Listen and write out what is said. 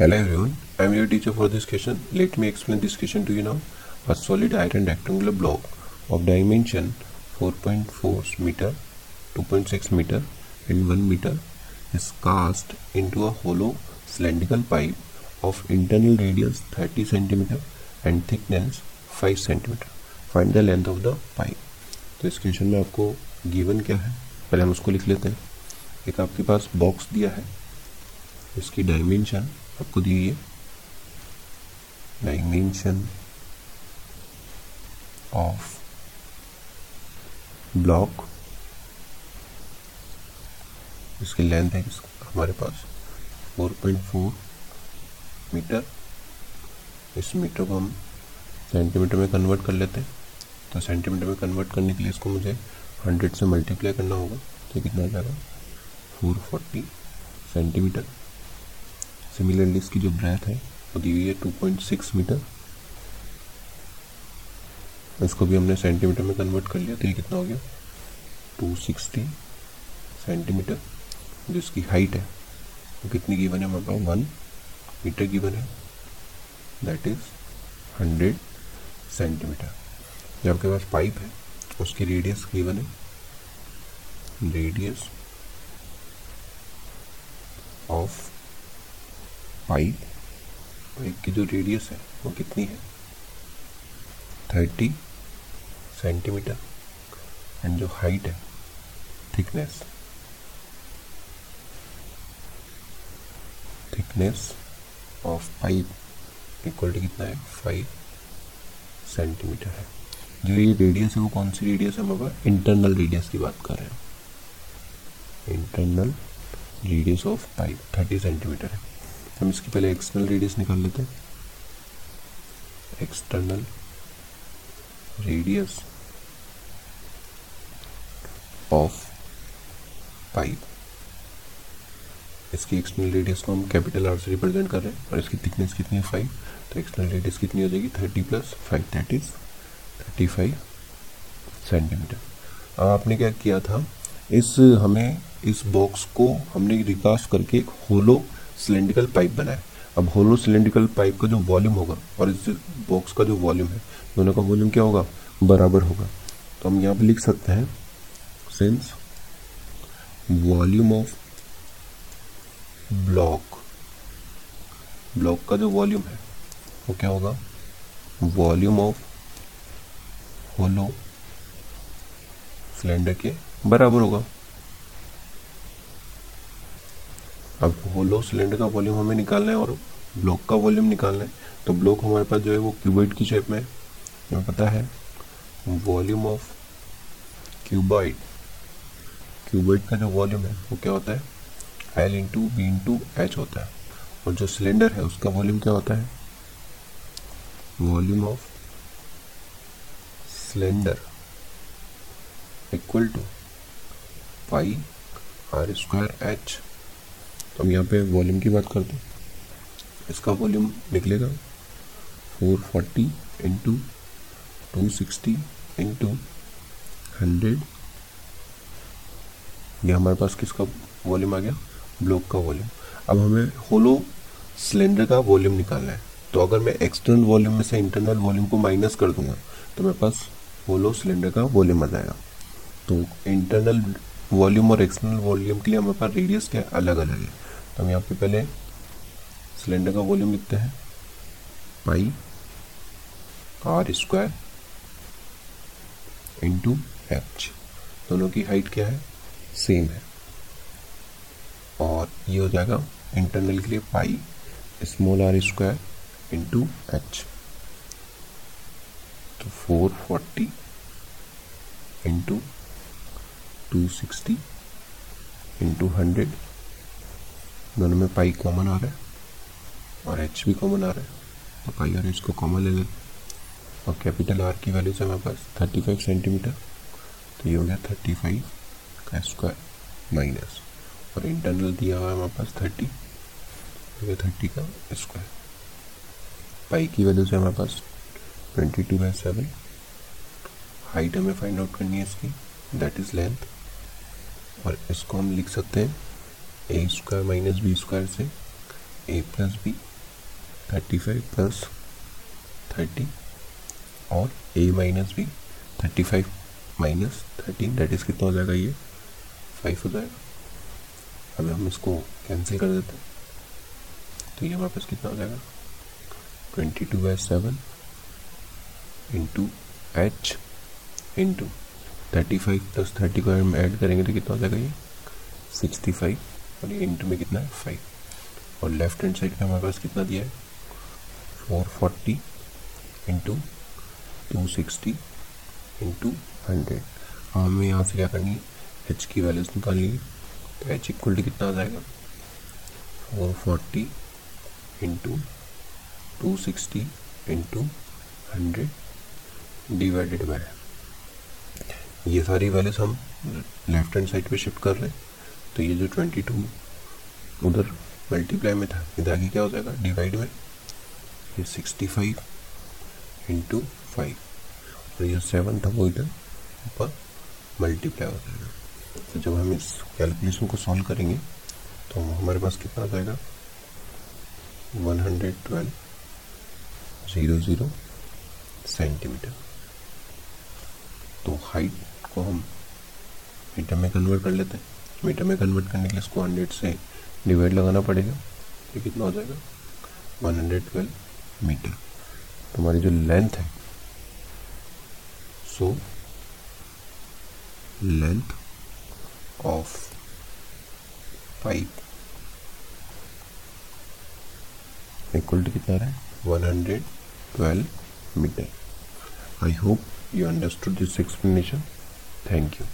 Hello everyone, I am your teacher for this question. Let me explain this question to you now. A solid iron rectangular block of dimension 4.4 meter, 2.6 meter and 1 meter is cast into a hollow cylindrical pipe of internal radius 30 cm and thickness 5 cm. Find the length of the pipe. तो इस question में आपको given क्या है पहले हम उसको लिख लेते हैं एक आपके पास बॉक्स दिया है इसकी डायमेंशन आपको दी है डायमेंशन ऑफ़ ब्लॉक इसकी लेंथ है हमारे पास 4.4 मीटर इस मीटर को हम सेंटीमीटर में कन्वर्ट कर लेते हैं। तो सेंटीमीटर में कन्वर्ट करने के लिए इसको मुझे 100 से मल्टीप्लाई करना होगा। तो कितना जाएगा? 440 सेंटीमीटर सिमिलरली इसकी जो ब्रेथ है, वो दी हुई है 2.6 मीटर इसको भी हमने सेंटीमीटर में कन्वर्ट कर लिया तो ये कितना हो गया? 260 सेंटीमीटर जो इसकी हाइट है, वो कितनी गिवन है? हमारे पास वन मीटर गिवन है. दैट इज़ 100 सेंटीमीटर जो आपके पास पाइप है, उसकी रेडियस गिवन है. रेडियस ऑफ़ पाइप पाइप की जो रेडियस है वो कितनी है? थर्टी सेंटीमीटर एंड जो हाइट है thickness thickness of pipe equal to कितना है? फाइव सेंटीमीटर है। जो ये रेडियस है वो कौन सी रेडियस है हमारे इंटरनल रेडियस की बात कर रहे हैं। Internal radius of pipe thirty centimetre है। हम इसकी पहले एक्सटर्नल रेडियस निकाल लेते हैं। एक्सटर्नल रेडियस ऑफ़ पाइप इसकी एक्सटर्नल रेडियस को हम कैपिटल आर से रिप्रेजेंट कर रहे हैं और इसकी थिकनेस कितनी है? फाइव तो एक्सटर्नल रेडियस कितनी हो जाएगी? Thirty plus five that is thirty five centimetre अब आपने क्या किया था? इस हमें इस बॉक्स को हमने रिकास्ट करके एक होलो सिलेंड्रिकल पाइप बनाया अब होलो सिलेंड्रिकल पाइप का जो वॉल्यूम होगा और इस बॉक्स का जो वॉल्यूम है, दोनों का वॉल्यूम क्या होगा? बराबर होगा। तो हम यहाँ पे लिख सकते हैं since volume of block block का जो वॉल्यूम है, वो क्या होगा? वॉल्यूम ऑफ़ होलो सिलेंडर के बराबर होगा। अब होलो सिलेंडर का वॉल्यूम हमें निकालना है और ब्लॉक का वॉल्यूम निकालना है। तो ब्लॉक हमारे पास जो है वो क्यूबॉइड की शेप में हमें पता है वॉल्यूम ऑफ़ क्यूबॉइड क्यूबॉइड का जो वॉल्यूम है, वो क्या होता है? L into B into H होता है। और जो सिलेंडर है, उसका वॉल्यूम क्या होता है? Volume of cylinder equal to pi R square H हम यहाँ पे वॉल्यूम की बात करते हैं। इसका वॉल्यूम निकलेगा 440 forty into two sixty into hundred ये हमारे पास किसका वॉल्यूम आ गया? ब्लॉक का वॉल्यूम अब हमें होलो सिलेंडर का वॉल्यूम निकालना है। तो अगर मैं एक्सटर्नल वॉल्यूम में से इंटरनल वॉल्यूम को माइनस कर दूँगा तो मेरे पास होलो सिलेंडर का वॉल्यूम आ जाएगा। तो इंटरनल वॉल्यूम और एक्सटर्नल वॉल्यूम के लिए हमारे पास रेडियस क्या अलग अलग है। तो हम यहाँ पे पहले सिलेंडर का वॉल्यूम लिखते हैं। Pi R square into H दोनों की हाइट क्या है? सेम है। और ये हो जाएगा इंटरनल के लिए pi small R square into H तो four forty into two sixty into hundred दोनों में पाई कॉमन आ रहा है और एच भी कॉमन आ रहा है। तो पाई और एच को कॉमन ले लेते और कैपिटल आर की वैल्यू से हमारे पास थर्टी फाइव सेंटीमीटर तो ये हो गया थर्टी फाइव का स्क्वायर माइनस और इंटरनल दिया हुआ है हमारे पास थर्टी हो गया थर्टी का स्क्वायर पाई की वैल्यू से हमारे पास twenty two by seven height हमें फाइंड आउट करनी है इसकी दैट इज़ लेंथ और इसको हम लिख सकते हैं A square minus B square से A plus B thirty five plus thirty और A minus B thirty five minus thirteen that is कितना हो जाएगा ये? फाइव हो जाएगा। अब हम इसको कैंसिल कर देते हैं तो ये हमारे पास कितना हो जाएगा? Twenty two by seven into H into thirty five plus thirty को हम ऐड करेंगे तो कितना हो जाएगा ये? सिक्सटी फाइव और ये इंटू में कितना है? फाइव और लेफ़्ट हैंड साइड पे हमारे पास कितना दिया है? Four forty into two sixty into hundred हमें यहाँ से क्या करनी है? एच की वैल्यूज़ निकालनी है। तो एच इक्वल टू कितना आ जाएगा? Four forty into two sixty into hundred divided by ये सारी वैल्यूज़ हम लेफ़्ट हैंड साइड पे शिफ्ट कर रहे हैं। तो ये जो ट्वेंटी टू उधर मल्टीप्लाई में था इधर आगे क्या हो जाएगा? डिवाइड में ये सिक्सटी फाइव इंटू फाइव और ये सेवन था, वो इधर ऊपर मल्टीप्लाई हो जाएगा। तो जब हम इस कैलकुलेशन को सॉल्व करेंगे तो हमारे पास कितना आ जाएगा? One hundred twelve zero zero centimetre तो हाइट को हम मीटर में कन्वर्ट कर लेते हैं। मीटर में कन्वर्ट करने के लिए इसको हंड्रेड से डिवाइड लगाना पड़ेगा। ये कितना हो जाएगा? वन हंड्रेड ट्वेल्व मीटर हमारी जो लेंथ है so length of pipe equal to कितना है? One hundred twelve metre I hope you understood this explanation thank you.